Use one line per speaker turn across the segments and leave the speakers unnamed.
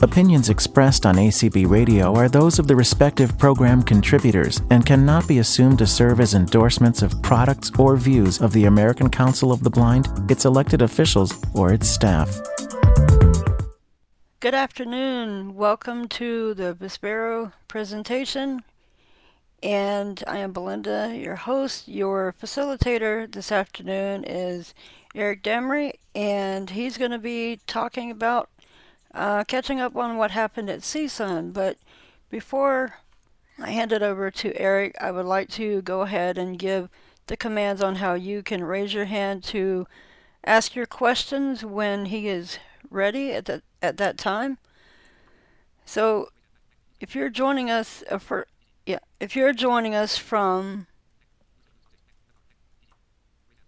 Opinions expressed on ACB Radio are those of the respective program contributors and cannot be assumed to serve as endorsements of products or views of the American Council of the Blind, its elected officials, or its staff.
Good afternoon. Welcome to the Vispero presentation. And I am Belinda, your host. Your facilitator this afternoon is Eric Damery, and he's going to be talking about uh, catching up on what happened at CSUN. But before I hand it over to Eric, I would like to go ahead and give the commands on how you can raise your hand to ask your questions when he is ready at that at that time. So, if you're joining us uh, for yeah, if you're joining us from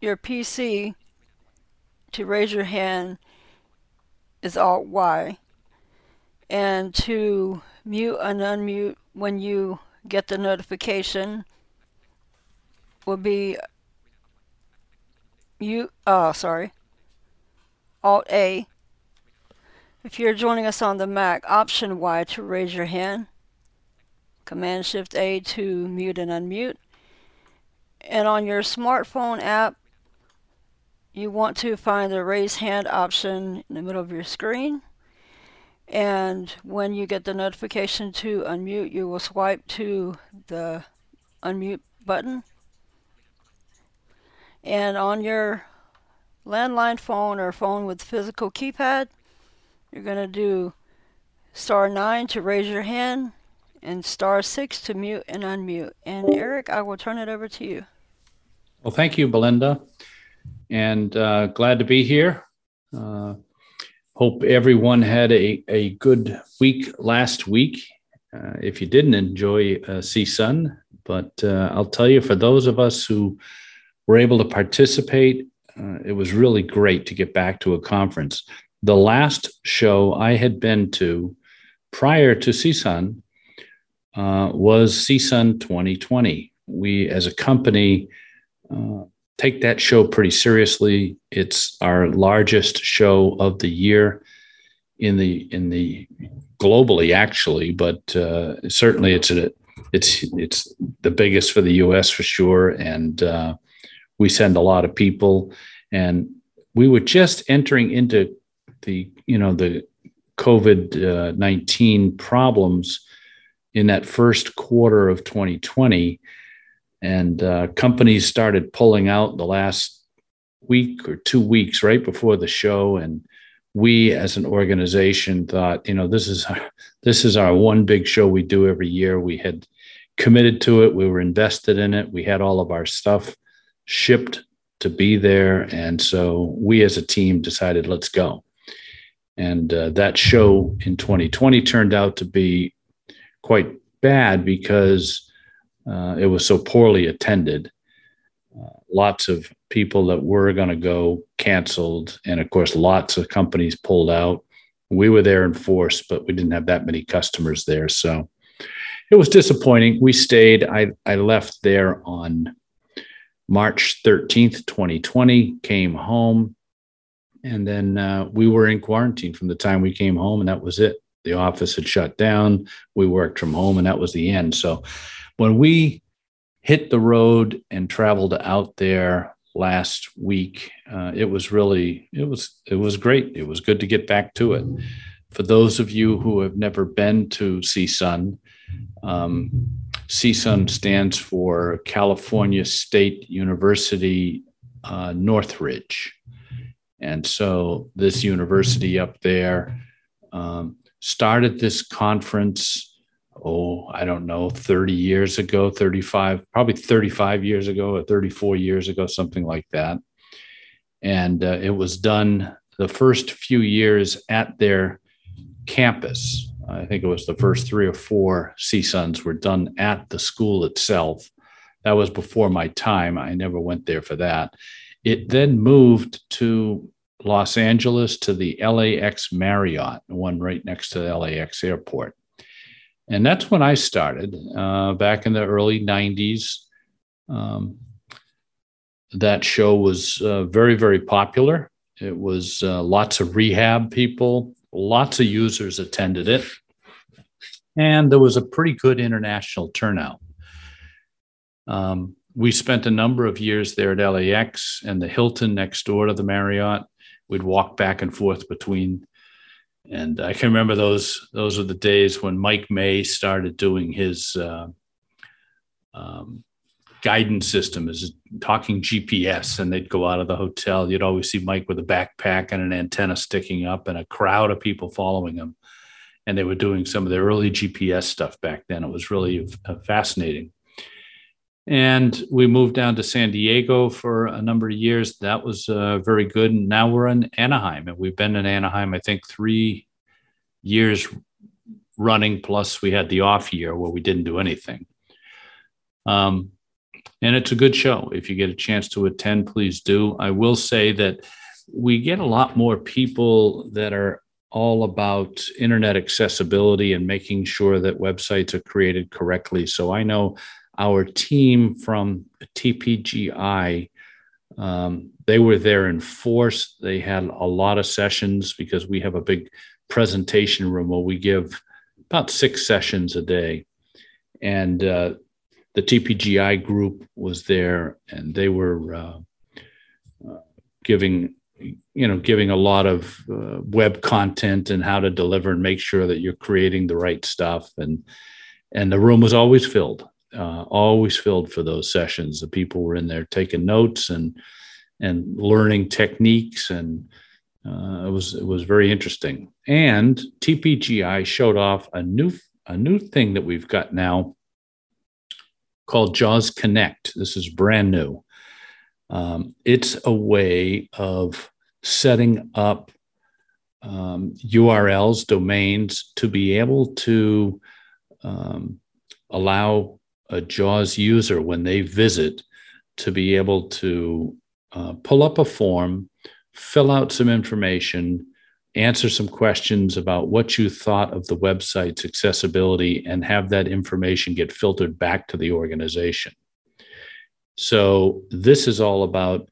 your PC, to raise your hand is Alt Y. And to mute and unmute when you get the notification will be you oh sorry alt A. If you're joining us on the Mac option Y to raise your hand. Command shift A to mute and unmute. And on your smartphone app you want to find the raise hand option in the middle of your screen. And when you get the notification to unmute, you will swipe to the unmute button. And on your landline phone or phone with physical keypad, you're going to do star 9 to raise your hand and star 6 to mute and unmute. And Eric, I will turn it over to you.
Well, thank you, Belinda and uh, glad to be here. Uh, hope everyone had a, a good week last week. Uh, if you didn't enjoy uh, CSUN, but uh, I'll tell you, for those of us who were able to participate, uh, it was really great to get back to a conference. The last show I had been to prior to CSUN uh, was CSUN 2020. We, as a company, uh, take that show pretty seriously. It's our largest show of the year in the in the globally actually, but uh, certainly it's a it's it's the biggest for the U.S. for sure, and uh, we send a lot of people. And we were just entering into the you know the COVID nineteen problems in that first quarter of 2020 and uh, companies started pulling out the last week or two weeks right before the show. And we as an organization thought you know this is our, this is our one big show we do every year. We had committed to it. We were invested in it. We had all of our stuff shipped to be there. And so we as a team decided let's go. And uh, that show in 2020 turned out to be quite bad because uh, it was so poorly attended. Uh, lots of people that were going to go canceled. And of course, lots of companies pulled out. We were there in force, but we didn't have that many customers there. So it was disappointing. We stayed. I, I left there on March 13th, 2020, came home. And then uh, we were in quarantine from the time we came home, and that was it. The office had shut down. We worked from home, and that was the end. So when we hit the road and traveled out there last week, uh, it was really it was it was great. It was good to get back to it. For those of you who have never been to CSUN, um, CSUN stands for California State University uh, Northridge. And so this university up there um, started this conference oh, I don't know, 30 years ago, 35, probably 35 years ago or 34 years ago, something like that. And uh, it was done the first few years at their campus. I think it was the first three or four CSUNs were done at the school itself. That was before my time. I never went there for that. It then moved to Los Angeles to the LAX Marriott, one right next to the LAX airport. And that's when I started uh, back in the early 90s. Um, that show was uh, very, very popular. It was uh, lots of rehab people, lots of users attended it, and there was a pretty good international turnout. Um, we spent a number of years there at LAX and the Hilton next door to the Marriott. We'd walk back and forth between, and I can remember those. Those were the days when Mike May started doing his uh, um, guidance system, is talking GPS, and they'd go out of the hotel. You'd always see Mike with a backpack and an antenna sticking up, and a crowd of people following him. And they were doing some of the early GPS stuff back then. It was really fascinating and we moved down to San Diego for a number of years. That was uh, very good. And now we're in Anaheim, and we've been in Anaheim, I think, three years running. Plus, we had the off year where we didn't do anything. Um, and it's a good show. If you get a chance to attend, please do. I will say that we get a lot more people that are all about internet accessibility and making sure that websites are created correctly. So I know our team from TPGI, um, they were there in force. They had a lot of sessions because we have a big presentation room where we give about six sessions a day. And uh, the TPGI group was there and they were uh, uh, giving you know giving a lot of uh, web content and how to deliver and make sure that you're creating the right stuff and and the room was always filled uh, always filled for those sessions. The people were in there taking notes and and learning techniques, and uh, it was it was very interesting. And TPGI showed off a new a new thing that we've got now called JAWS Connect. This is brand new. Um, it's a way of setting up um, URLs, domains to be able to um, allow a JAWS user when they visit to be able to uh, pull up a form, fill out some information, answer some questions about what you thought of the website's accessibility, and have that information get filtered back to the organization. So, this is all about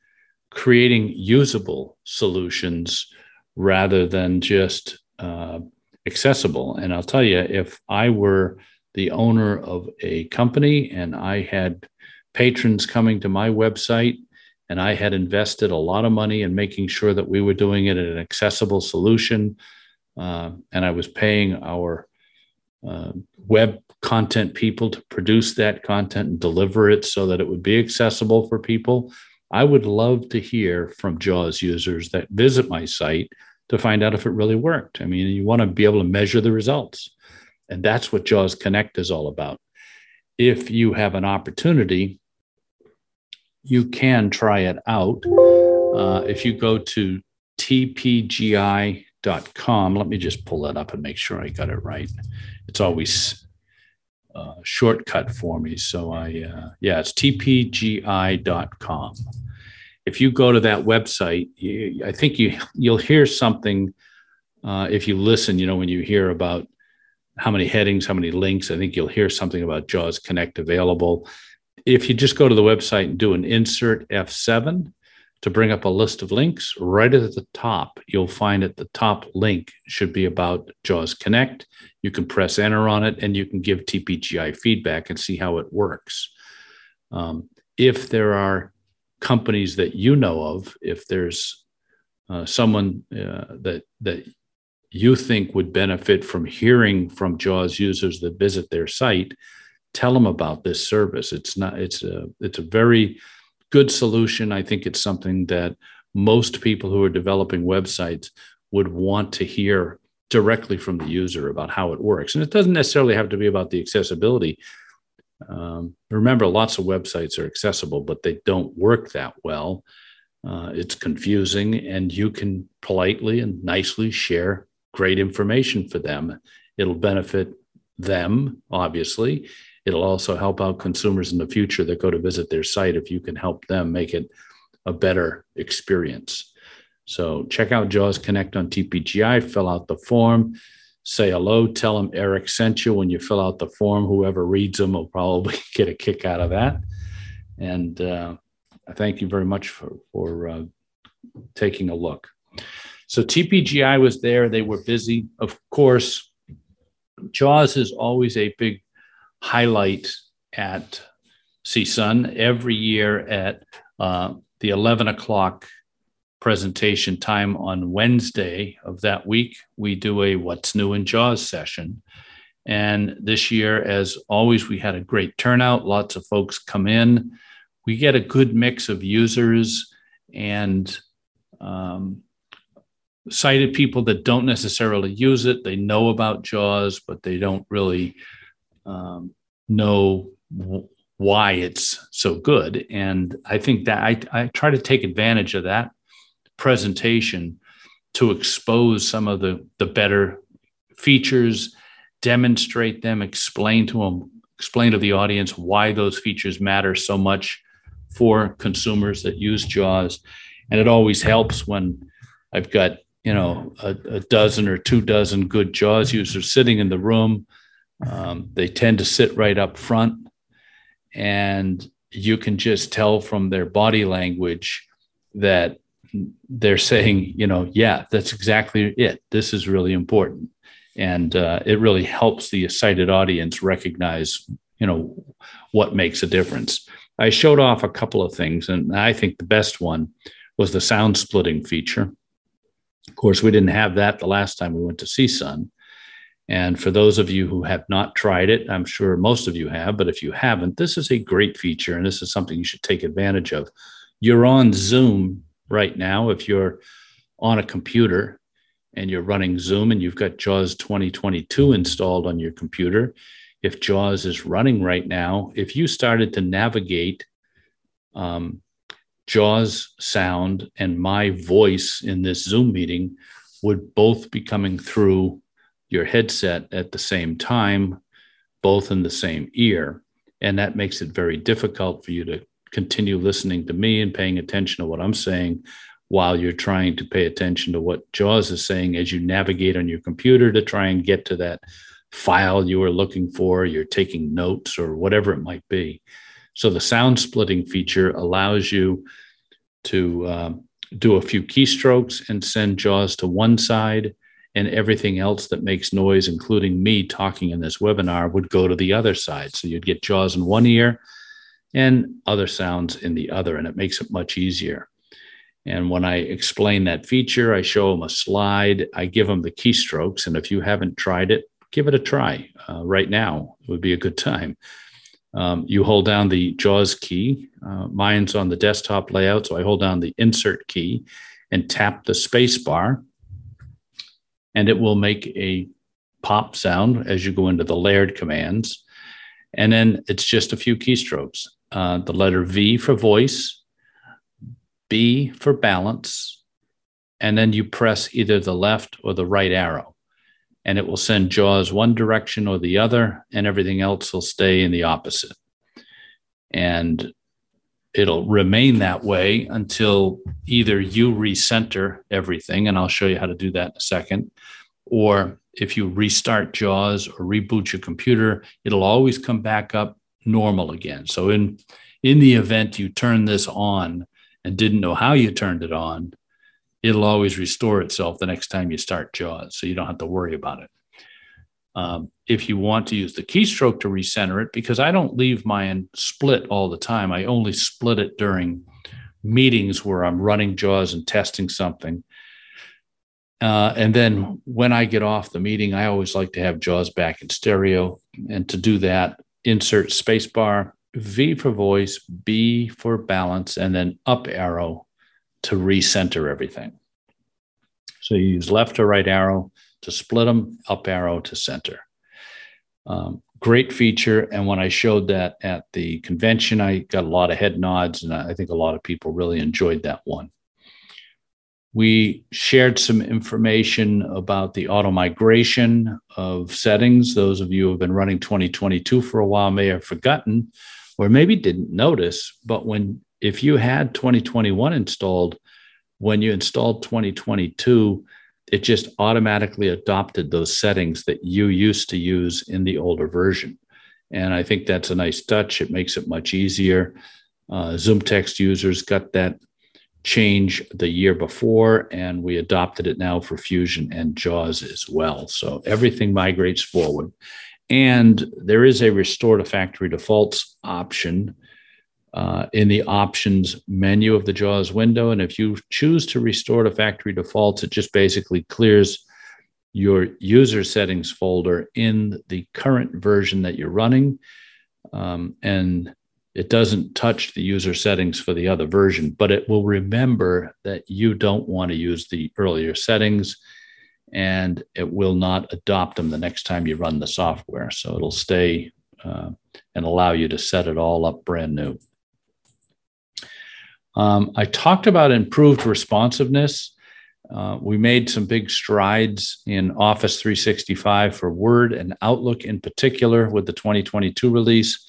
creating usable solutions rather than just uh, accessible. And I'll tell you, if I were the owner of a company and I had patrons coming to my website and I had invested a lot of money in making sure that we were doing it in an accessible solution. Uh, and I was paying our uh, web content people to produce that content and deliver it so that it would be accessible for people. I would love to hear from JAWS users that visit my site to find out if it really worked. I mean, you want to be able to measure the results. And that's what JAWS Connect is all about. If you have an opportunity, you can try it out. Uh, if you go to tpgi.com, let me just pull that up and make sure I got it right. It's always a uh, shortcut for me. So I, uh, yeah, it's tpgi.com. If you go to that website, I think you you'll hear something. Uh, if you listen, you know, when you hear about how many headings, how many links. I think you'll hear something about JAWS Connect available. If you just go to the website and do an insert F7 to bring up a list of links, right at the top, you'll find at the top link should be about JAWS Connect. You can press enter on it and you can give TPGI feedback and see how it works. Um, if there are companies that you know of, if there's uh, someone uh, that that you think would benefit from hearing from JAWS users that visit their site, tell them about this service. It's not. It's a. It's a very good solution. I think it's something that most people who are developing websites would want to hear directly from the user about how it works. And it doesn't necessarily have to be about the accessibility. Um, remember, lots of websites are accessible, but they don't work that well. Uh, it's confusing, and you can politely and nicely share great information for them. It'll benefit them, obviously. It'll also help out consumers in the future that go to visit their site if you can help them make it a better experience. So check out JAWS Connect on TPGI, fill out the form, say hello, tell them Eric sent you when you fill out the form. Whoever reads them will probably get a kick out of that. And uh, I thank you very much for, for uh, taking a look. So TPGI was there. They were busy. Of course, JAWS is always a big highlight at CSUN every year at uh, the 11 o'clock presentation time on Wednesday of that week. We do a What's New in JAWS session. And this year, as always, we had a great turnout. Lots of folks come in. We get a good mix of users and um, sighted people that don't necessarily use it. They know about JAWS, but they don't really um, know w- why it's so good. And I think that I, I try to take advantage of that presentation to expose some of the, the better features, demonstrate them, explain to them, explain to the audience why those features matter so much for consumers that use JAWS. And it always helps when I've got you know a, a, dozen or two dozen good jaws users sitting in the room. Um, they tend to sit right up front and you can just tell from their body language that they're saying you know yeah that's exactly it. This is really important. And uh, it really helps the sighted audience recognize you know what makes a difference. I showed off a couple of things and i think the best one was the sound splitting feature of course, we didn't have that the last time we went to CSUN. And for those of you who have not tried it, I'm sure most of you have, but if you haven't, this is a great feature and this is something you should take advantage of. You're on Zoom right now. If you're on a computer and you're running Zoom and you've got JAWS 2022 installed on your computer, if JAWS is running right now, if you started to navigate um, Jaws sound and my voice in this Zoom meeting would both be coming through your headset at the same time, both in the same ear. And that makes it very difficult for you to continue listening to me and paying attention to what I'm saying while you're trying to pay attention to what JAWS is saying as you navigate on your computer to try and get to that file you are looking for, you're taking notes or whatever it might be. So the sound splitting feature allows you to um, do a few keystrokes and send JAWS to one side, and everything else that makes noise, including me talking in this webinar, would go to the other side. So you'd get JAWS in one ear and other sounds in the other, and it makes it much easier. And when I explain that feature, I show them a slide, I give them the keystrokes. And if you haven't tried it, give it a try uh, right now. It would be a good time. Um, you hold down the JAWS key. Uh, mine's on the desktop layout, so I hold down the insert key and tap the space bar, and it will make a pop sound as you go into the layered commands. And then it's just a few keystrokes. Uh, the letter V for voice, B for balance, and then you press either the left or the right arrow and it will send jaws one direction or the other, and everything else will stay in the opposite. And it'll remain that way until either you recenter everything, and I'll show you how to do that in a second, or if you restart JAWS or reboot your computer, it'll always come back up normal again. So in in the event you turn this on and didn't know how you turned it on, it'll always restore itself the next time you start JAWS, so you don't have to worry about it. Um, if you want to use the keystroke to recenter it, because I don't leave mine split all the time, I only split it during meetings where I'm running JAWS and testing something. Uh, and then when I get off the meeting, I always like to have JAWS back in stereo. And to do that, insert spacebar, V for voice, B for balance, and then up arrow to recenter everything. So you use left to right arrow to split them, up arrow to center. Um, great feature. And when I showed that at the convention, I got a lot of head nods, and I think a lot of people really enjoyed that one. We shared some information about the auto migration of settings. Those of you who have been running 2022 for a while may have forgotten or maybe didn't notice, but when if you had 2021 installed, when you installed 2022, it just automatically adopted those settings that you used to use in the older version. And I think that's a nice touch. It makes it much easier. Uh, ZoomText users got that change the year before, and we adopted it now for Fusion and JAWS as well. So everything migrates forward. And there is a restore to factory defaults option uh, in the options menu of the JAWS window. And if you choose to restore to factory defaults, it just basically clears your user settings folder in the current version that you're running. Um, and it doesn't touch the user settings for the other version, but it will remember that you don't want to use the earlier settings and it will not adopt them the next time you run the software. So it'll stay uh, and allow you to set it all up brand new. Um, I talked about improved responsiveness. Uh, we made some big strides in Office 365 for Word and Outlook in particular with the 2022 release.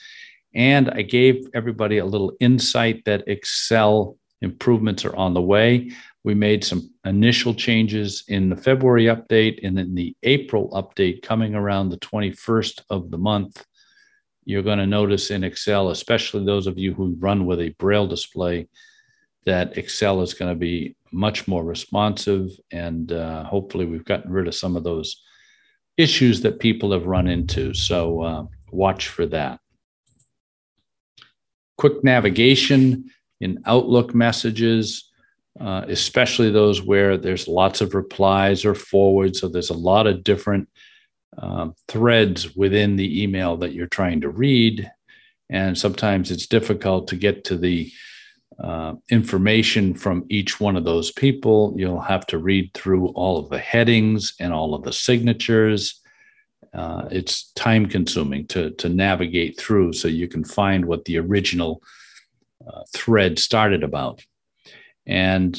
And I gave everybody a little insight that Excel improvements are on the way. We made some initial changes in the February update and then the April update coming around the 21st of the month. You're going to notice in Excel, especially those of you who run with a Braille display, that Excel is going to be much more responsive. And uh, hopefully, we've gotten rid of some of those issues that people have run into. So, uh, watch for that. Quick navigation in Outlook messages, uh, especially those where there's lots of replies or forwards. So, there's a lot of different um, threads within the email that you're trying to read. And sometimes it's difficult to get to the uh, information from each one of those people. You'll have to read through all of the headings and all of the signatures. Uh, it's time consuming to, to navigate through so you can find what the original uh, thread started about. And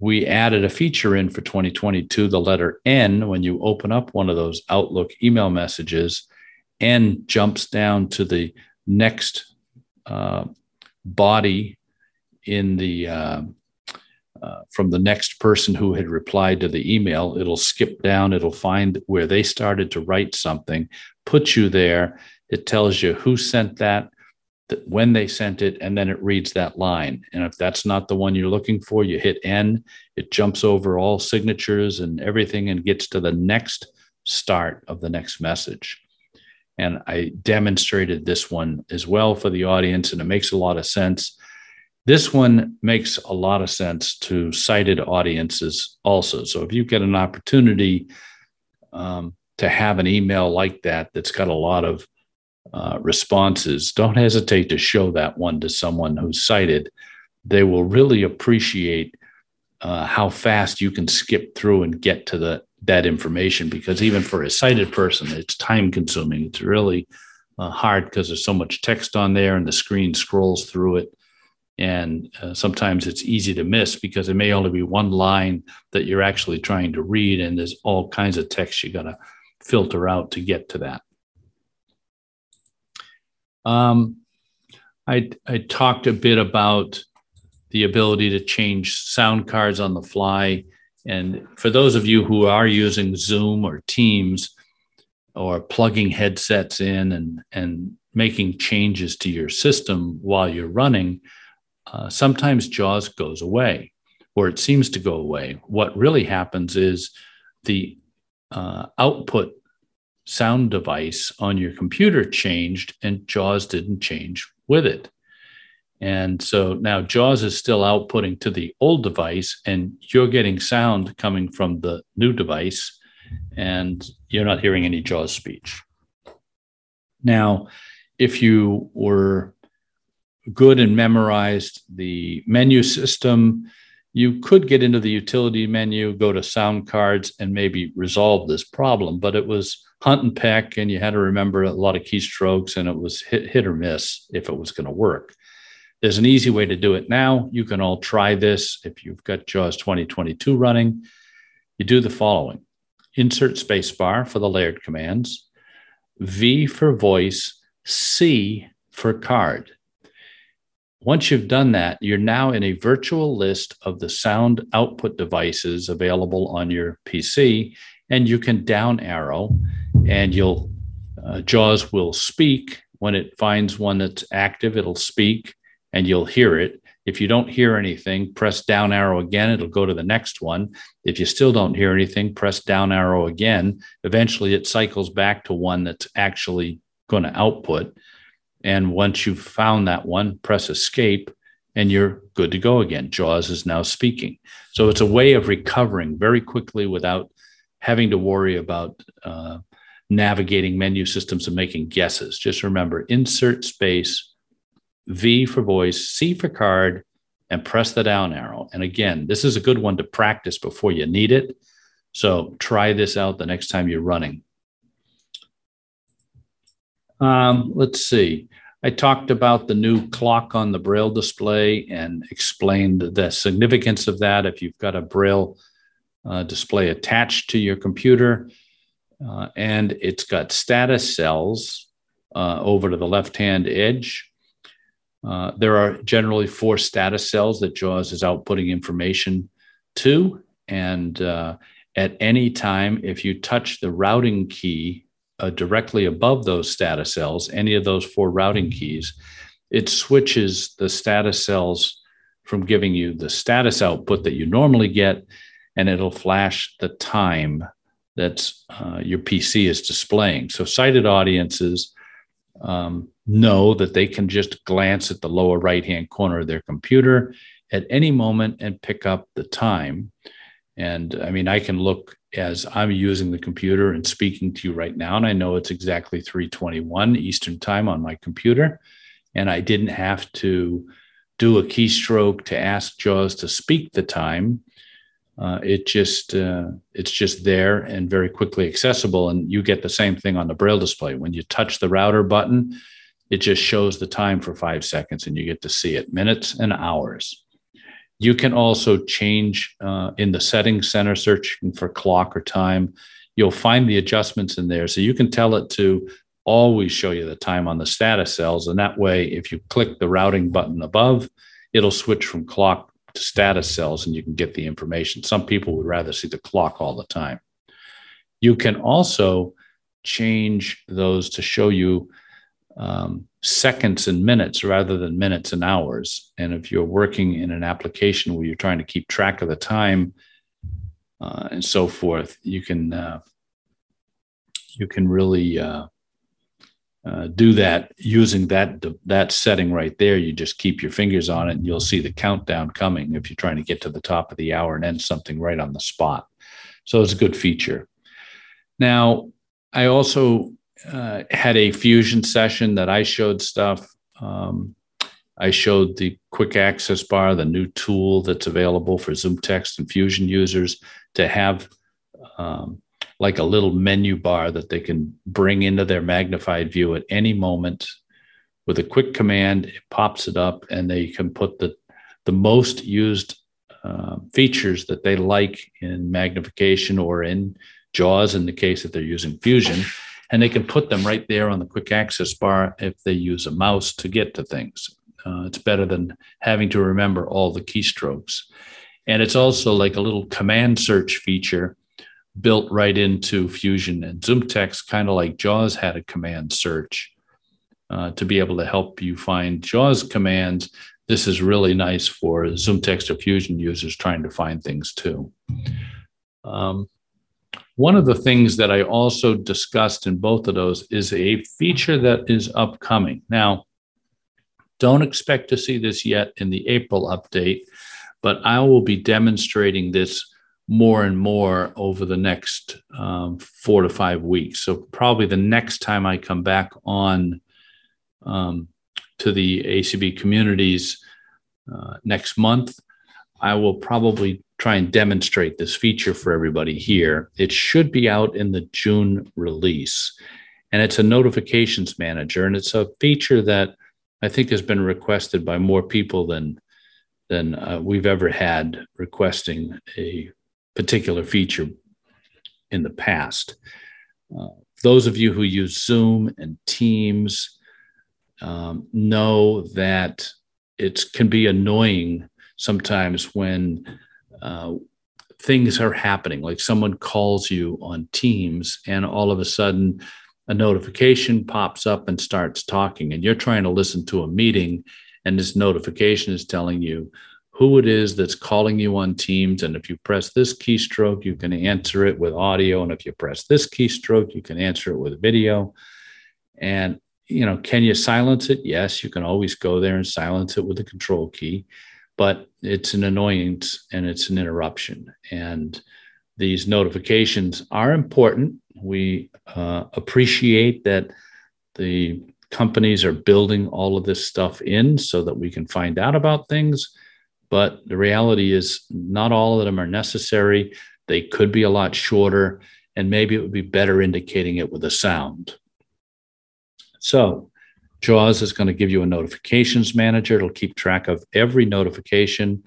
we added a feature in for 2022, the letter N. When you open up one of those Outlook email messages, N jumps down to the next uh, body in the uh, uh, from the next person who had replied to the email. It'll skip down. It'll find where they started to write something, put you there. It tells you who sent that, that, when they sent it, and then it reads that line. And if that's not the one you're looking for, you hit N. It jumps over all signatures and everything and gets to the next start of the next message. And I demonstrated this one as well for the audience, and it makes a lot of sense this one makes a lot of sense to sighted audiences also. So if you get an opportunity um, to have an email like that that's got a lot of uh, responses, don't hesitate to show that one to someone who's sighted. They will really appreciate uh, how fast you can skip through and get to the that information because even for a sighted person, it's time consuming. It's really uh, hard because there's so much text on there and the screen scrolls through it and uh, sometimes it's easy to miss because it may only be one line that you're actually trying to read and there's all kinds of text you got to filter out to get to that. Um, I, I talked a bit about the ability to change sound cards on the fly. And for those of you who are using zoom or teams or plugging headsets in and, and making changes to your system while you're running uh, sometimes JAWS goes away, or it seems to go away. What really happens is the uh, output sound device on your computer changed and JAWS didn't change with it. And so now JAWS is still outputting to the old device, and you're getting sound coming from the new device, and you're not hearing any JAWS speech. Now, if you were good and memorized the menu system, you could get into the utility menu, go to sound cards, and maybe resolve this problem. But it was hunt and peck, and you had to remember a lot of keystrokes, and it was hit, hit or miss if it was going to work. There's an easy way to do it now. You can all try this if you've got JAWS 2022 running. You do the following insert spacebar for the layered commands, V for voice, C for card. Once you've done that, you're now in a virtual list of the sound output devices available on your PC, and you can down arrow, and you'll uh, JAWS will speak when it finds one that's active. It'll speak, and you'll hear it, If you don't hear anything, press down arrow again. It'll go to the next one. If you still don't hear anything, press down arrow again. Eventually, it cycles back to one that's actually going to output. And once you've found that one, press escape and you're good to go again. JAWS is now speaking. So it's a way of recovering very quickly without having to worry about uh, navigating menu systems and making guesses. Just remember insert space, V for voice, C for card, and press the down arrow. And again, this is a good one to practice before you need it. So try this out the next time you're running. Um, let's see. I talked about the new clock on the Braille display and explained the significance of that. If you've got a Braille uh, display attached to your computer, uh, and it's got status cells uh, over to the left hand edge. Uh, there are generally four status cells that JAWS is outputting information to. And uh, at any time, if you touch the routing key uh, directly above those status cells, any of those four routing keys, it switches the status cells from giving you the status output that you normally get, and it'll flash the time that uh, your PC is displaying. So sighted audiences um, know that they can just glance at the lower right hand corner of their computer at any moment and pick up the time. And I mean, I can look as I'm using the computer and speaking to you right now, and I know it's exactly 321 Eastern time on my computer. And I didn't have to do a keystroke to ask JAWS to speak the time. Uh, it just uh, it's just there and very quickly accessible and you get the same thing on the braille display when you touch the router button it just shows the time for five seconds and you get to see it minutes and hours you can also change uh, in the settings center searching for clock or time you'll find the adjustments in there so you can tell it to always show you the time on the status cells and that way if you click the routing button above it'll switch from clock to status cells and you can get the information. Some people would rather see the clock all the time. You can also change those to show you um, seconds and minutes rather than minutes and hours. And if you're working in an application where you're trying to keep track of the time uh, and so forth, you can uh, you can really uh, uh, do that using that that setting right there. You just keep your fingers on it, and you'll see the countdown coming if you're trying to get to the top of the hour and end something right on the spot. So it's a good feature. Now, I also uh, had a fusion session that I showed stuff. Um, I showed the quick access bar, the new tool that's available for Zoom Text and Fusion users to have um, like a little menu bar that they can bring into their magnified view at any moment with a quick command it pops it up and they can put the the most used uh, features that they like in magnification or in jaws in the case that they're using fusion and they can put them right there on the quick access bar if they use a mouse to get to things uh, it's better than having to remember all the keystrokes and it's also like a little command search feature built right into Fusion and ZoomText, kind of like JAWS had a command search uh, to be able to help you find JAWS commands. This is really nice for ZoomText or Fusion users trying to find things too. Um, one of the things that I also discussed in both of those is a feature that is upcoming. Now, don't expect to see this yet in the April update, but I will be demonstrating this more and more over the next um, four to five weeks. So probably the next time I come back on um, to the ACB communities uh, next month, I will probably try and demonstrate this feature for everybody here. It should be out in the June release. And it's a notifications manager, and it's a feature that I think has been requested by more people than than uh, we've ever had requesting a particular feature in the past. Uh, those of you who use Zoom and Teams um, know that it can be annoying sometimes when uh, things are happening, like someone calls you on Teams and all of a sudden a notification pops up and starts talking, and you're trying to listen to a meeting And this notification is telling you who it is that's calling you on Teams. And if you press this keystroke, you can answer it with audio. And if you press this keystroke, you can answer it with video. And, you know, can you silence it? Yes, you can always go there and silence it with the control key, but it's an annoyance and it's an interruption. And these notifications are important. We uh, appreciate that the companies are building all of this stuff in so that we can find out about things. But the reality is, not all of them are necessary. They could be a lot shorter, and maybe it would be better indicating it with a sound. So, JAWS is going to give you a notifications manager. It'll keep track of every notification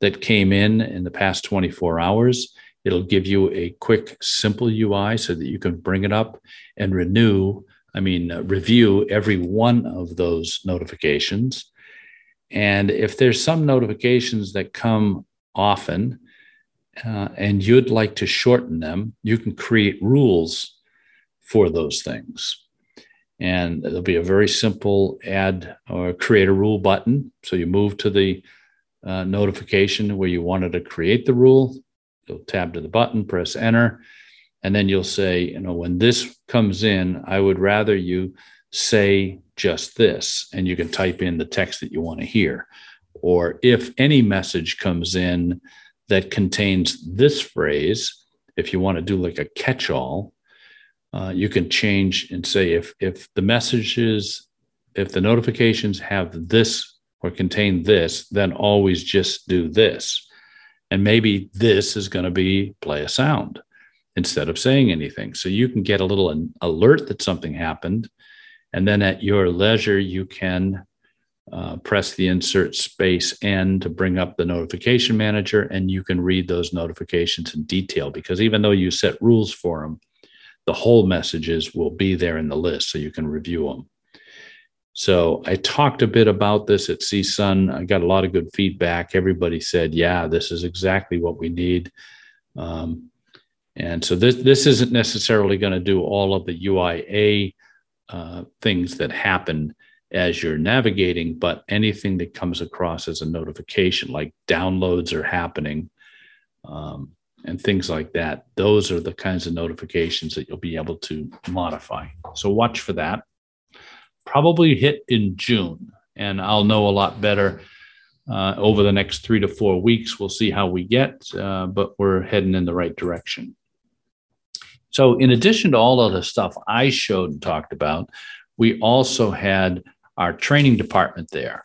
that came in in the past 24 hours. It'll give you a quick, simple UI so that you can bring it up and renew I mean, uh, review every one of those notifications. And if there's some notifications that come often uh, and you'd like to shorten them, you can create rules for those things. And there'll be a very simple add or create a rule button. So you move to the uh, notification where you wanted to create the rule. You'll tab to the button, press enter, and then you'll say, you know, when this comes in, I would rather you say just this, and you can type in the text that you want to hear. Or if any message comes in that contains this phrase, if you want to do like a catch all, uh, you can change and say if if the messages, if the notifications have this or contain this, then always just do this. And maybe this is going to be play a sound instead of saying anything. So you can get a little an alert that something happened. And then at your leisure, you can uh, press the insert space N to bring up the notification manager, and you can read those notifications in detail because even though you set rules for them, the whole messages will be there in the list so you can review them. So I talked a bit about this at CSUN. I got a lot of good feedback. Everybody said, yeah, this is exactly what we need. Um, and so this, this isn't necessarily going to do all of the UIA uh, things that happen as you're navigating, but anything that comes across as a notification, like downloads are happening um, and things like that, those are the kinds of notifications that you'll be able to modify. So watch for that. Probably hit in June, and I'll know a lot better. Uh, over the next three to four weeks, we'll see how we get, uh, but we're heading in the right direction. So, in addition to all of the stuff I showed and talked about, we also had our training department there.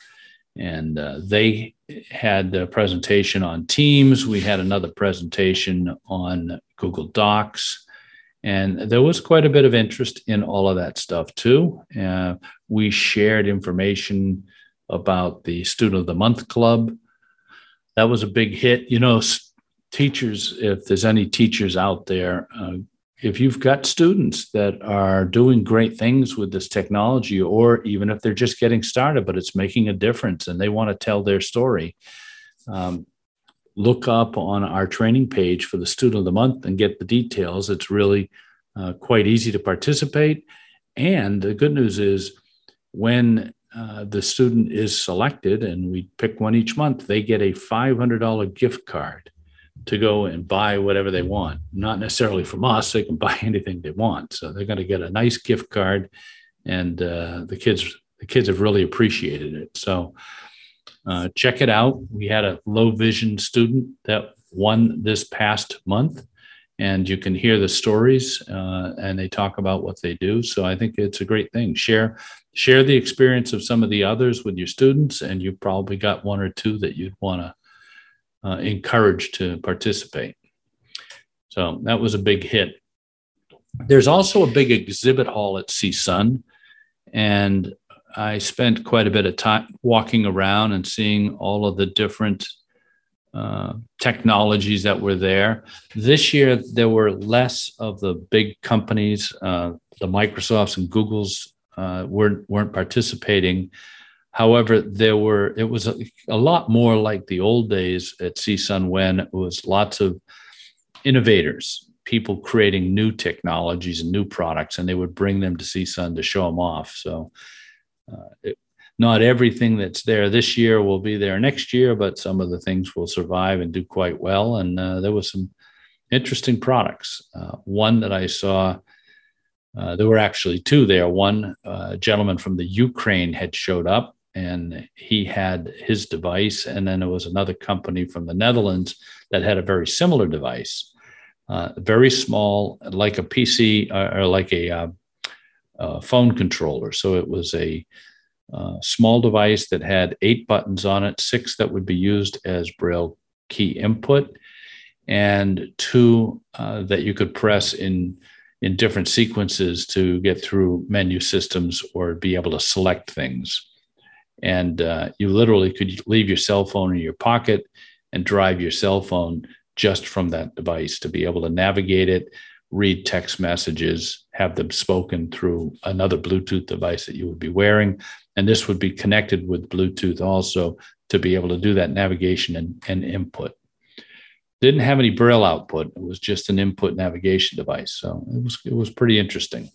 And uh, they had a presentation on Teams. We had another presentation on Google Docs. And there was quite a bit of interest in all of that stuff too. Uh, we shared information about the Student of the Month Club. That was a big hit. You know, teachers, if there's any teachers out there, uh, if you've got students that are doing great things with this technology, or even if they're just getting started, but it's making a difference and they want to tell their story, um, look up on our training page for the student of the month and get the details. It's really uh, quite easy to participate. And the good news is when uh, the student is selected, and we pick one each month, they get a $500 gift card to go and buy whatever they want. Not necessarily from us; they can buy anything they want. So they're going to get a nice gift card, and uh, the kids the kids have really appreciated it. So uh, check it out. We had a low vision student that won this past month, and you can hear the stories uh, and they talk about what they do. So I think it's a great thing. Share share the experience of some of the others with your students, and you probably got one or two that you'd want to uh, encouraged to participate. So that was a big hit. There's also a big exhibit hall at CSUN, and I spent quite a bit of time walking around and seeing all of the different uh, technologies that were there. This year, there were less of the big companies, uh, the Microsofts and Googles uh, weren't, weren't participating. However, there were it was a, a lot more like the old days at CSUN when it was lots of innovators, people creating new technologies and new products, and they would bring them to CSUN to show them off. So uh, it, not everything that's there this year will be there next year, but some of the things will survive and do quite well. And uh, there was some interesting products. Uh, one that I saw, uh, there were actually two there. One uh, gentleman from the Ukraine had showed up and he had his device. And then there was another company from the Netherlands that had a very similar device, uh, very small, like a PC or, uh, or like a, uh, phone controller. So it was a uh, small device that had eight buttons on it, six that would be used as Braille key input, and two uh, that you could press in in different sequences to get through menu systems or be able to select things. And uh, you literally could leave your cell phone in your pocket and drive your cell phone just from that device to be able to navigate it, read text messages, have them spoken through another Bluetooth device that you would be wearing. And this would be connected with Bluetooth also to be able to do that navigation and, and input. Didn't have any Braille output. It was just an input navigation device. So it was it was pretty interesting.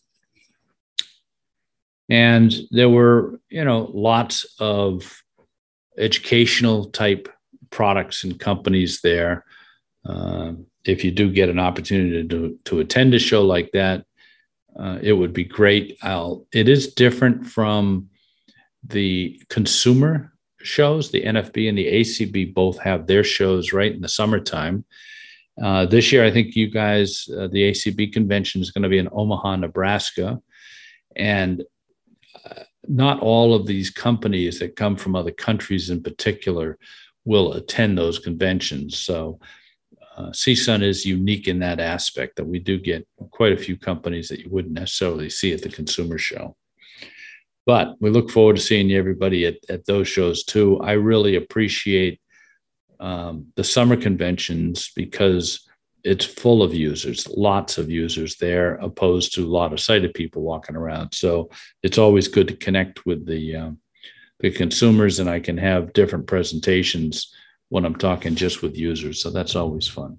And there were, you know, lots of educational type products and companies there. Uh, if you do get an opportunity to, to attend a show like that, uh, it would be great. I'll, it is different from the consumer shows. The NFB and the ACB both have their shows right in the summertime. Uh, this year, I think you guys, uh, the ACB convention is going to be in Omaha, Nebraska. And not all of these companies that come from other countries in particular will attend those conventions. So uh, CSUN is unique in that aspect that we do get quite a few companies that you wouldn't necessarily see at the consumer show. But we look forward to seeing everybody at, at those shows too. I really appreciate um, the summer conventions because it's full of users, lots of users there, opposed to a lot of sighted people walking around. So it's always good to connect with the um, the consumers, and I can have different presentations when I'm talking just with users. So that's always fun.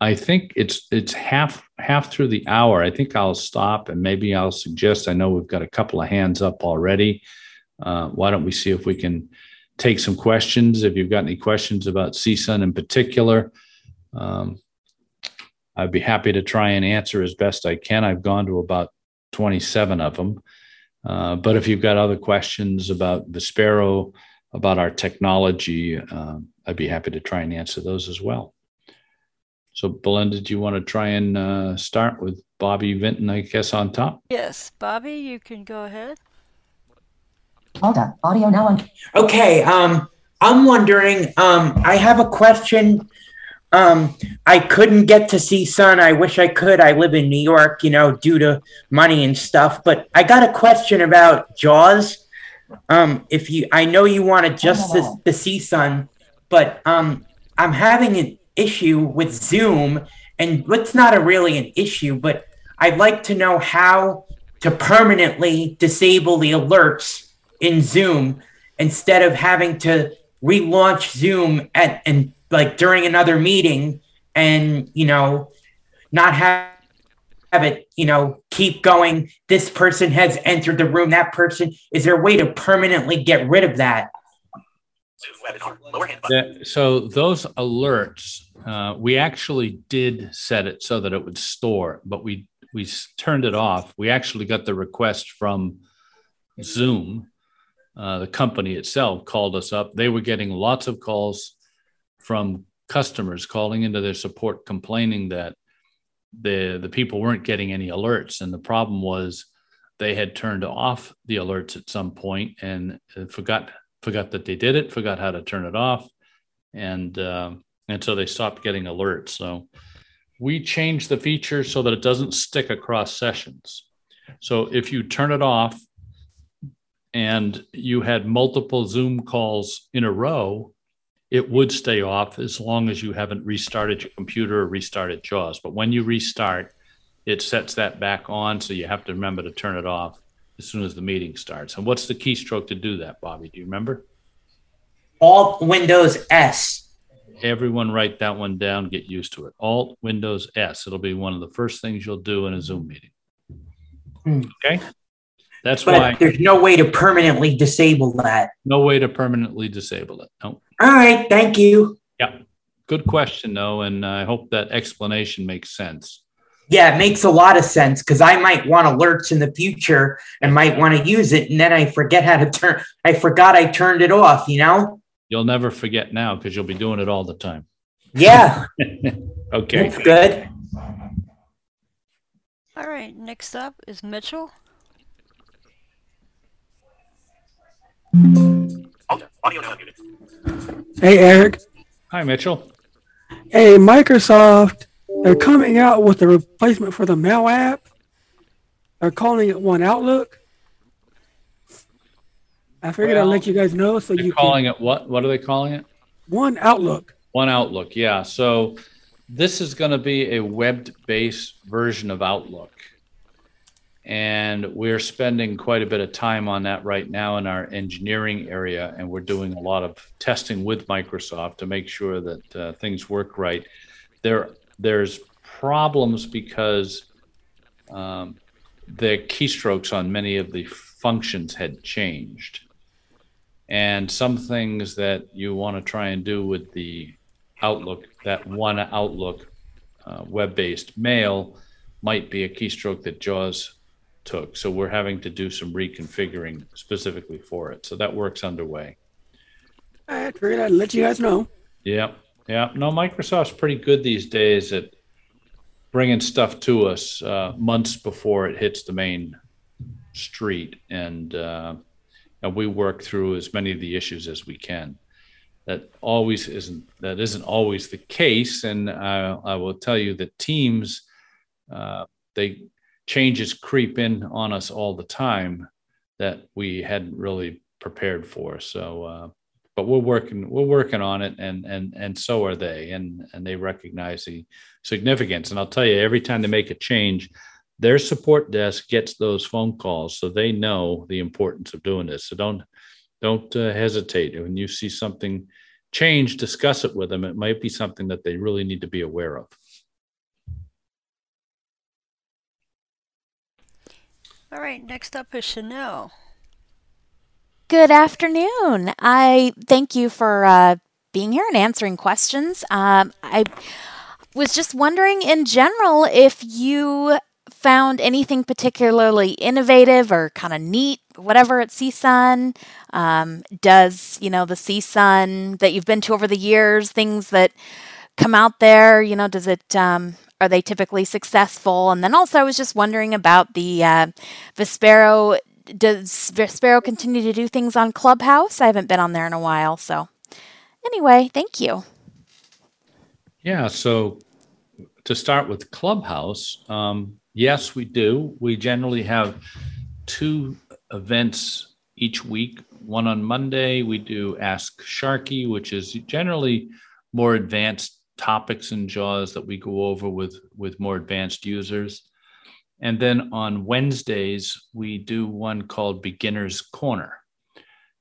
I think it's it's half half through the hour. I think I'll stop and maybe I'll suggest. I know we've got a couple of hands up already. Uh, why don't we see if we can take some questions? If you've got any questions about CSUN in particular, um, I'd be happy to try and answer as best I can. I've gone to about 27 of them. Uh, but if you've got other questions about Vispero, about our technology, uh, I'd be happy to try and answer those as well. So, Belinda, do you want to try and uh, start with Bobby Vinton, I guess, on top?
Yes, Bobby, you can go ahead.
Hold on, audio now on. Okay, um, I'm wondering. Um, I have a question um, I couldn't get to CSUN. I wish I could. I live in New York, you know, due to money and stuff. But I got a question about Jaws. Um, if you, I know you wanted just the, the CSUN, but um, I'm having an issue with Zoom, and what's not a really an issue, but I'd like to know how to permanently disable the alerts in Zoom instead of having to relaunch Zoom at and like during another meeting and you know not have have it you know keep going. This person has entered the room. That person is there a way to permanently get rid of that?
So those alerts uh, we actually did set it so that it would store but we we turned it off. We actually got the request from zoom uh, the company itself called us up. They were getting lots of calls from customers calling into their support complaining that the the people weren't getting any alerts. And the problem was they had turned off the alerts at some point and forgot forgot that they did it forgot how to turn it off. And uh, and so they stopped getting alerts. So we changed the feature so that it doesn't stick across sessions. So if you turn it off and you had multiple zoom calls in a row it would stay off as long as you haven't restarted your computer or restarted JAWS. But when you restart, it sets that back on. So you have to remember to turn it off as soon as the meeting starts. And what's the keystroke to do that, Bobby? Do you remember?
Alt Windows S.
Everyone write that one down, get used to it. Alt Windows S. It'll be one of the first things you'll do in a Zoom meeting. Hmm. Okay. That's
but
why
there's no way to permanently disable that.
no way to permanently disable it. No.
All right, thank you. Yeah.
Good question, though, and I hope that explanation makes sense.
Yeah, it makes a lot of sense because I might want alerts in the future and might want to use it, and then I forget how to turn. I forgot I turned it off. You know?
You'll never forget now because you'll be doing it all the time.
Yeah,
Okay.
that's good.
All right, next up is Mitchell.
Hey, Eric.
Hi, Mitchell.
Hey, Microsoft, they're coming out with a replacement for the Mail app. They're calling it One Outlook. I figured I'd let you guys know so you
calling it what? What are they calling it?
One Outlook.
One Outlook. Yeah. So this is going to be a web-based version of Outlook. And we're spending quite a bit of time on that right now in our engineering area. And we're doing a lot of testing with Microsoft to make sure that uh, things work right. There, there's problems because um, the keystrokes on many of the functions had changed. And some things that you want to try and do with the Outlook, that one Outlook uh, web based mail, might be a keystroke that JAWS took. So we're having to do some reconfiguring specifically for it. So that work's underway.
I figured I'd let you guys know.
Yeah. Yeah. No, Microsoft's pretty good these days at bringing stuff to us uh, months before it hits the main street. And, uh, and we work through as many of the issues as we can. That always isn't that isn't always the case, and I, I will tell you that teams uh, they changes creep in on us all the time that we hadn't really prepared for. So, uh, but we're working we're working on it, and and and so are they, and and they recognize the significance. And I'll tell you, every time they make a change, their support desk gets those phone calls, so they know the importance of doing this. So don't don't uh, hesitate when you see something change. Discuss it with them. It might be something that they really need to be aware of.
All right, next up is Chanel.
Good afternoon. I thank you for uh, being here and answering questions. Um, I was just wondering, in general, if you found anything particularly innovative or kind of neat, whatever at CSUN. Um, does you know the CSUN that you've been to over the years, things that come out there? You know, does it? Um, are they typically successful? And then also, I was just wondering about the uh, Vispero does Vispero continue to do things on Clubhouse? I haven't been on there in a while. So, anyway, thank you.
Yeah. So to start with Clubhouse, um, yes, we do. We generally have two events each week. One on Monday, we do Ask Sharky, which is generally more advanced topics in JAWS that we go over with, with more advanced users. And then on Wednesdays, we do one called Beginner's Corner.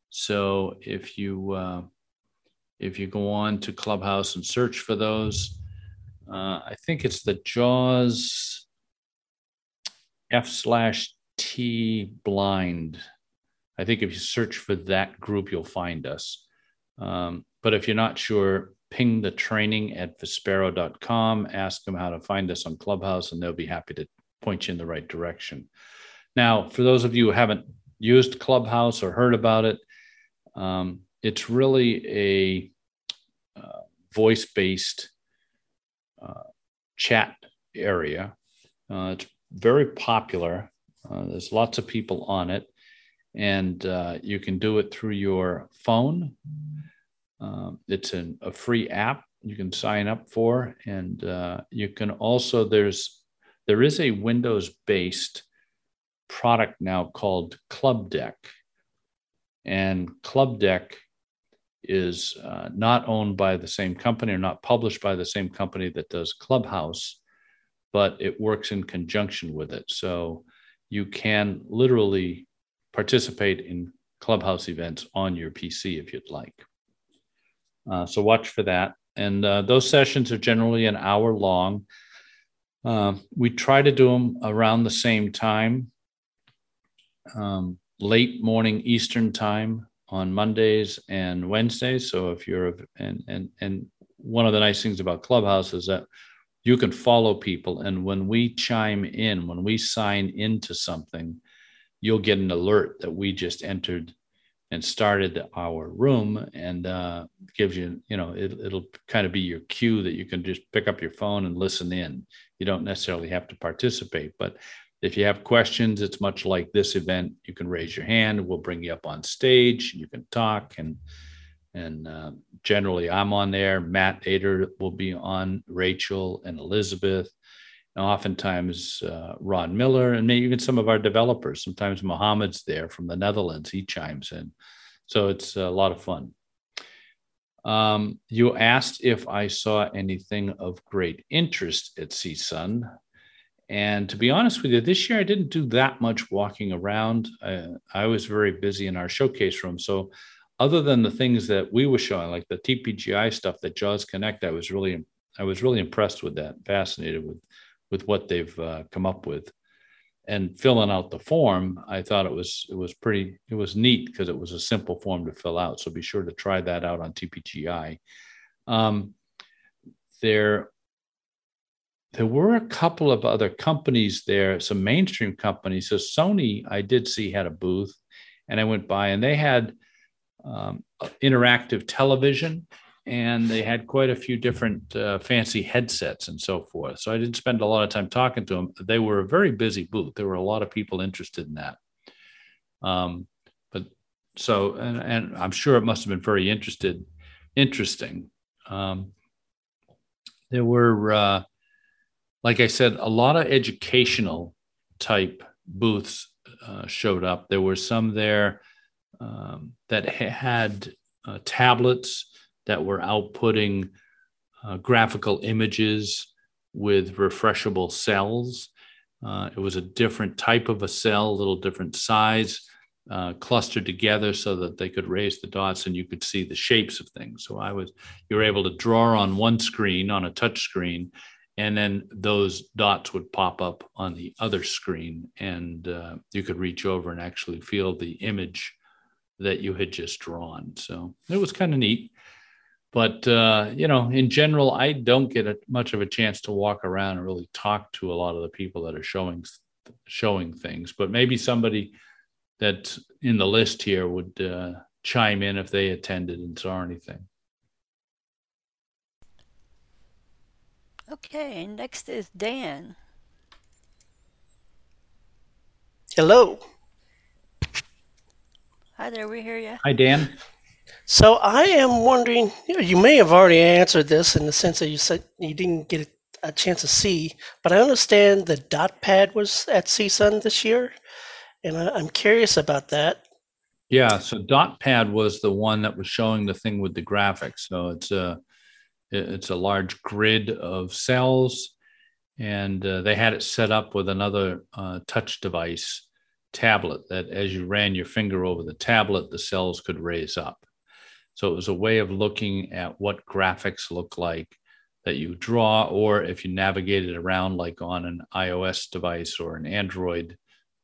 So if you uh, if you go on to Clubhouse and search for those, uh, I think it's the JAWS F slash T blind. I think if you search for that group, you'll find us. Um, but if you're not sure, ping the training at vispero.com, ask them how to find us on Clubhouse, and they'll be happy to point you in the right direction. Now, for those of you who haven't used Clubhouse or heard about it, um, it's really a uh, voice based uh, chat area. Uh, it's very popular. Uh, there's lots of people on it, and uh, you can do it through your phone. Um, it's an, a free app you can sign up for, and uh, you can also there's there is a Windows based product now called Club Deck, and Club Deck is uh, not owned by the same company or not published by the same company that does Clubhouse, but it works in conjunction with it. So you can literally participate in Clubhouse events on your PC if you'd like. Uh, so watch for that. And uh, those sessions are generally an hour long. Uh, we try to do them around the same time. um, late morning Eastern time on Mondays and Wednesdays. So if you're and and and one of the nice things about Clubhouse is that you can follow people, and when we chime in, when we sign into something, you'll get an alert that we just entered and started our room and uh, gives you you know it, it'll kind of be your cue that you can just pick up your phone and listen in. You don't necessarily have to participate but if you have questions it's much like this event. You can raise your hand. We'll bring you up on stage. You can talk and and uh, generally i'm on there. Matt Ater will be on rachel and elizabeth oftentimes uh, ron miller and maybe even some of our developers sometimes mohammed's there from the netherlands he chimes in so it's a lot of fun um, you asked if i saw anything of great interest at csun and to be honest with you, this year I didn't do that much walking around. I, I was very busy in our showcase room. So, other than the things that we were showing, like the TPGI stuff that Jaws Connect, I was really I was really impressed with that, fascinated with with what they've uh, come up with. And filling out the form, I thought it was it was pretty it was neat because it was a simple form to fill out. So be sure to try that out on TPGI. Um, there there were a couple of other companies there, some mainstream companies. So Sony, I did see had a booth, and I went by, and they had um, interactive television, and they had quite a few different uh, fancy headsets and so forth. So I didn't spend a lot of time talking to them. They were a very busy booth. There were a lot of people interested in that. Um, but so, and, and I'm sure it must have been very interested, interesting. Um, there were. Uh, like I said, a lot of educational type booths uh, showed up. There were some there um, that ha- had uh, tablets that were outputting uh, graphical images with refreshable cells. Uh, it was a different type of a cell, a little different size, uh, clustered together so that they could raise the dots and you could see the shapes of things. So I was, you were able to draw on one screen, on a touch screen, and then those dots would pop up on the other screen and uh, you could reach over and actually feel the image that you had just drawn so it was kind of neat but uh, you know in general i don't get a, much of a chance to walk around and really talk to a lot of the people that are showing showing things but maybe somebody that's in the list here would uh, chime in if they attended and saw anything
Okay, next is Dan.
Hello.
Hi there, we hear you.
Hi, Dan.
So I am wondering, you, may have already answered this in the sense that you said you didn't get a chance to see, but I understand the dot pad was at CSUN this year, and I, I'm curious about that.
Yeah, so dot pad was the one that was showing the thing with the graphics. So it's a it's a large grid of cells, and uh, they had it set up with another uh, touch device tablet that, as you ran your finger over the tablet, the cells could raise up. So it was a way of looking at what graphics look like that you draw, or if you navigated around like on an iOS device or an Android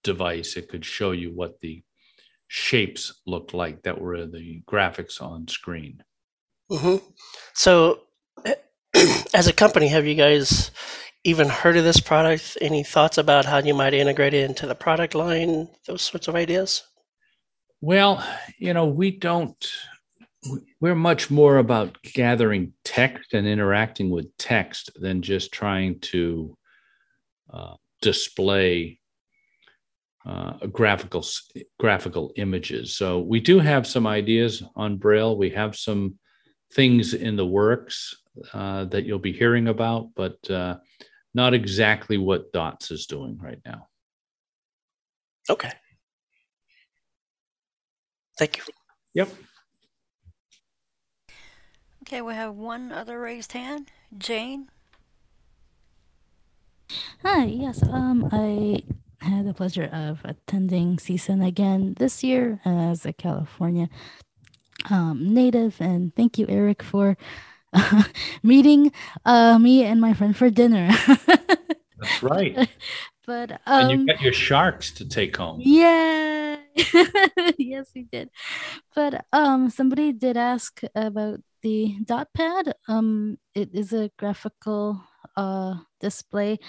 device, it could show you what the shapes looked like that were the graphics on screen.
Mm-hmm. So as a company, have you guys even heard of this product? Any thoughts about how you might integrate it into the product line? Those sorts of ideas?
Well, you know, we don't, we're much more about gathering text and interacting with text than just trying to uh, display uh, graphical graphical images. So we do have some ideas on Braille. We have some things in the works uh, that you'll be hearing about, but uh, not exactly what DOTS is doing right now.
Okay. Thank you.
Yep.
Okay, we have one other raised hand. Jane.
Hi, yes. Um, I had the pleasure of attending CSUN again this year as a California um, native, and thank you, Eric, for meeting uh, me and my friend for dinner.
That's right.
but
um, and you
um,
got your sharks to take home.
Yeah, yes, we did. But um, somebody did ask about the dot pad. Um, it is a graphical uh display.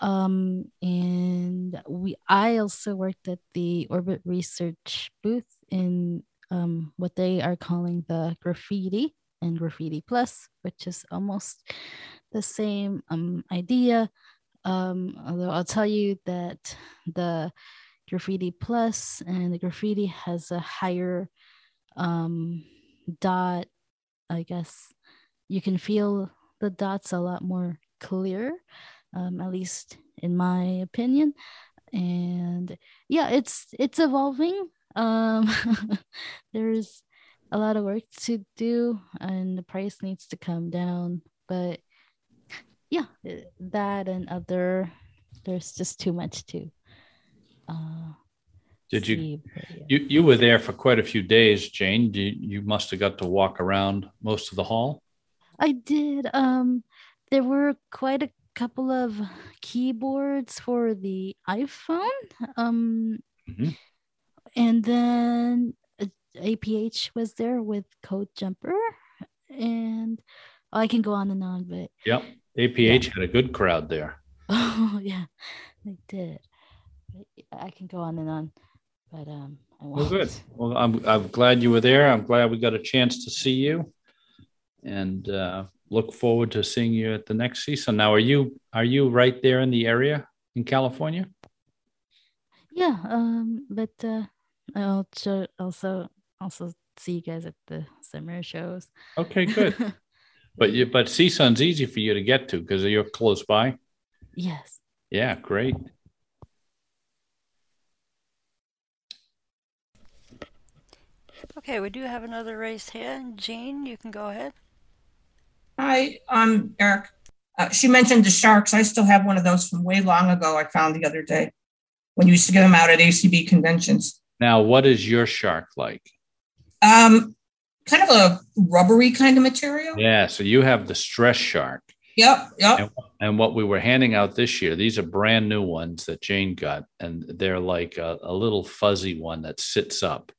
Um, and we I also worked at the Orbit Research booth in um, what they are calling the Graphiti and Graphiti plus, which is almost the same um, idea. Um, although I'll tell you that the Graphiti plus and the Graphiti has a higher um, dot i guess you can feel the dots a lot more clear um, at least in my opinion. And yeah it's it's evolving. Um, there's a lot of work to do and the price needs to come down. But yeah that and other there's just too much to uh,
did you, you you were there for quite a few days, Jane? You, you must have got to walk around most of the hall.
I did. Um, there were quite a couple of keyboards for the iPhone. Um, mm-hmm. and then APH was there with Code Jumper, and oh, I can go on and on, but
yep, APH yeah. had a good crowd there.
Oh yeah, they did. I can go on and on, but um, I
won't. Well, good. Well, I'm I'm glad you were there. I'm glad we got a chance to see you, and uh, look forward to seeing you at the next season. Now, are you are you right there in the area in California?
Yeah, um, but uh, I'll also also see you guys at the summer shows.
Okay, good. but you but CSUN's easy for you to get to because you're close by.
Yes.
Yeah, great.
Okay, we do have another raised hand. Jean, you can go ahead.
Hi, I'm Eric. Uh, she mentioned the sharks. I still have one of those from way long ago. I found the other day when you used to get them out at ACB conventions.
Now, what is your shark like?
Um, kind of a rubbery kind of material.
Yeah, so you have the stress shark.
Yep, yep.
And, and, what we were handing out this year, these are brand new ones that Jane got, and they're like a, a little fuzzy one that sits up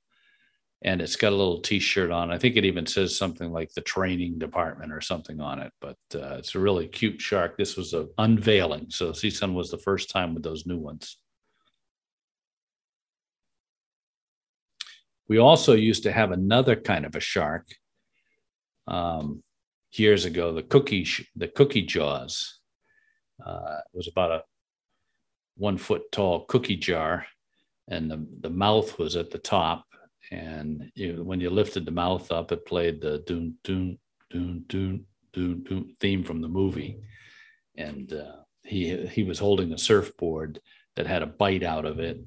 and it's got a little t-shirt on. I think it even says something like the training department or something on it but uh, it's a really cute shark. This was a unveiling so CSUN was the first time with those new ones. We also used to have another kind of a shark um, years ago the cookie the cookie jaws. Uh, it was about a one foot tall cookie jar and the, the mouth was at the top and you, when you lifted the mouth up, it played the doon doon doon doon doon theme from the movie, and uh, he he was holding a surfboard that had a bite out of it,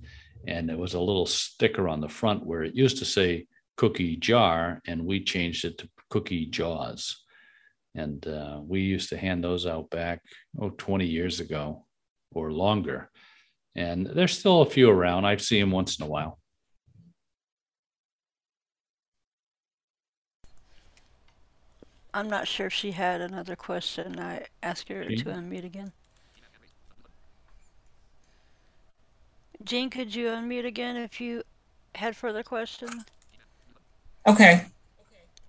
and there was a little sticker on the front where it used to say cookie jar, and we changed it to cookie jaws, and uh, we used to hand those out back oh 20 years ago or longer, and there's still a few around. I see them once in a while.
I'm not sure if she had another question. I asked her Jean? to unmute again. Jean, could you unmute again if you had further questions?
Okay.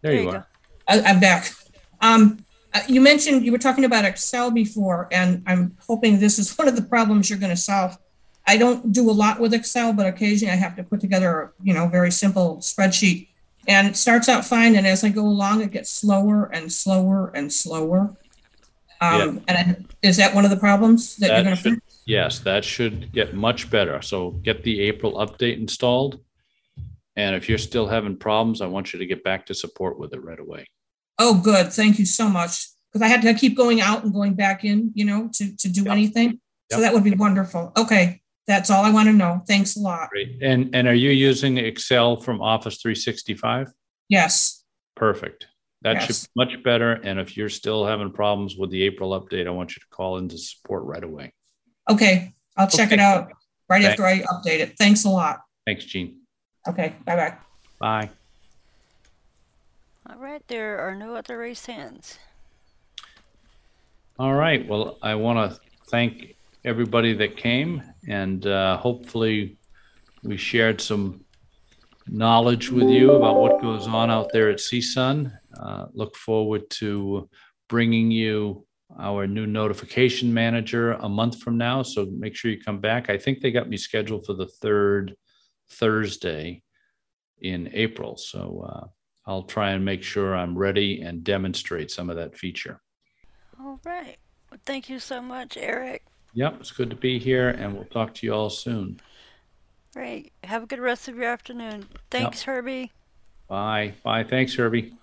There, there you, you, are.
I, am back. Um, uh, you mentioned you were talking about Excel before, and I'm hoping this is one of the problems you're going to solve. I don't do a lot with Excel, but occasionally I have to put together, a, you know, very simple spreadsheet and it starts out fine and as i go along it gets slower and slower and slower. Um, yeah. and is that one of the problems that, that you're going to fix?
yes that should get much better. So get the april update installed. And if you're still having problems i want you to get back to support with it right away.
Oh good. Thank you so much. Because i had to keep going out and going back in you know to, to do yep. anything. Yep. so that would be wonderful. Okay that's all I want to know. Thanks a lot.
Great. And and are you using Excel from Office 365?
Yes.
Perfect. That yes. should be much better. And if you're still having problems with the April update, I want you to call into support right away.
Okay. I'll check okay. it out right Thanks. after I update it. Thanks a lot.
Thanks, Jean.
Okay. Bye-bye.
Bye.
All right. There are no other raised hands.
All right. Well, I want to thank everybody that came, and uh, hopefully we shared some knowledge with you about what goes on out there at CSUN. Uh, look forward to bringing you our new notification manager a month from now. So make sure you come back. I think they got me scheduled for the third Thursday in April. So uh, I'll try and make sure I'm ready and demonstrate some of that feature.
All right. Well, thank you so much, Eric.
Yep, it's good to be here, and we'll talk to you all soon.
Great. Have a good rest of your afternoon. Thanks, Herbie.
Bye. Bye. Thanks, Herbie.